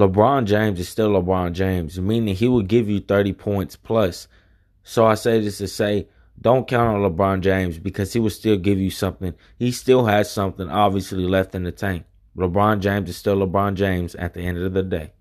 LeBron James is still LeBron James, meaning he will give you 30 points plus. So I say this to say, don't count on LeBron James because he will still give you something. He still has something obviously left in the tank. LeBron James is still LeBron James at the end of the day.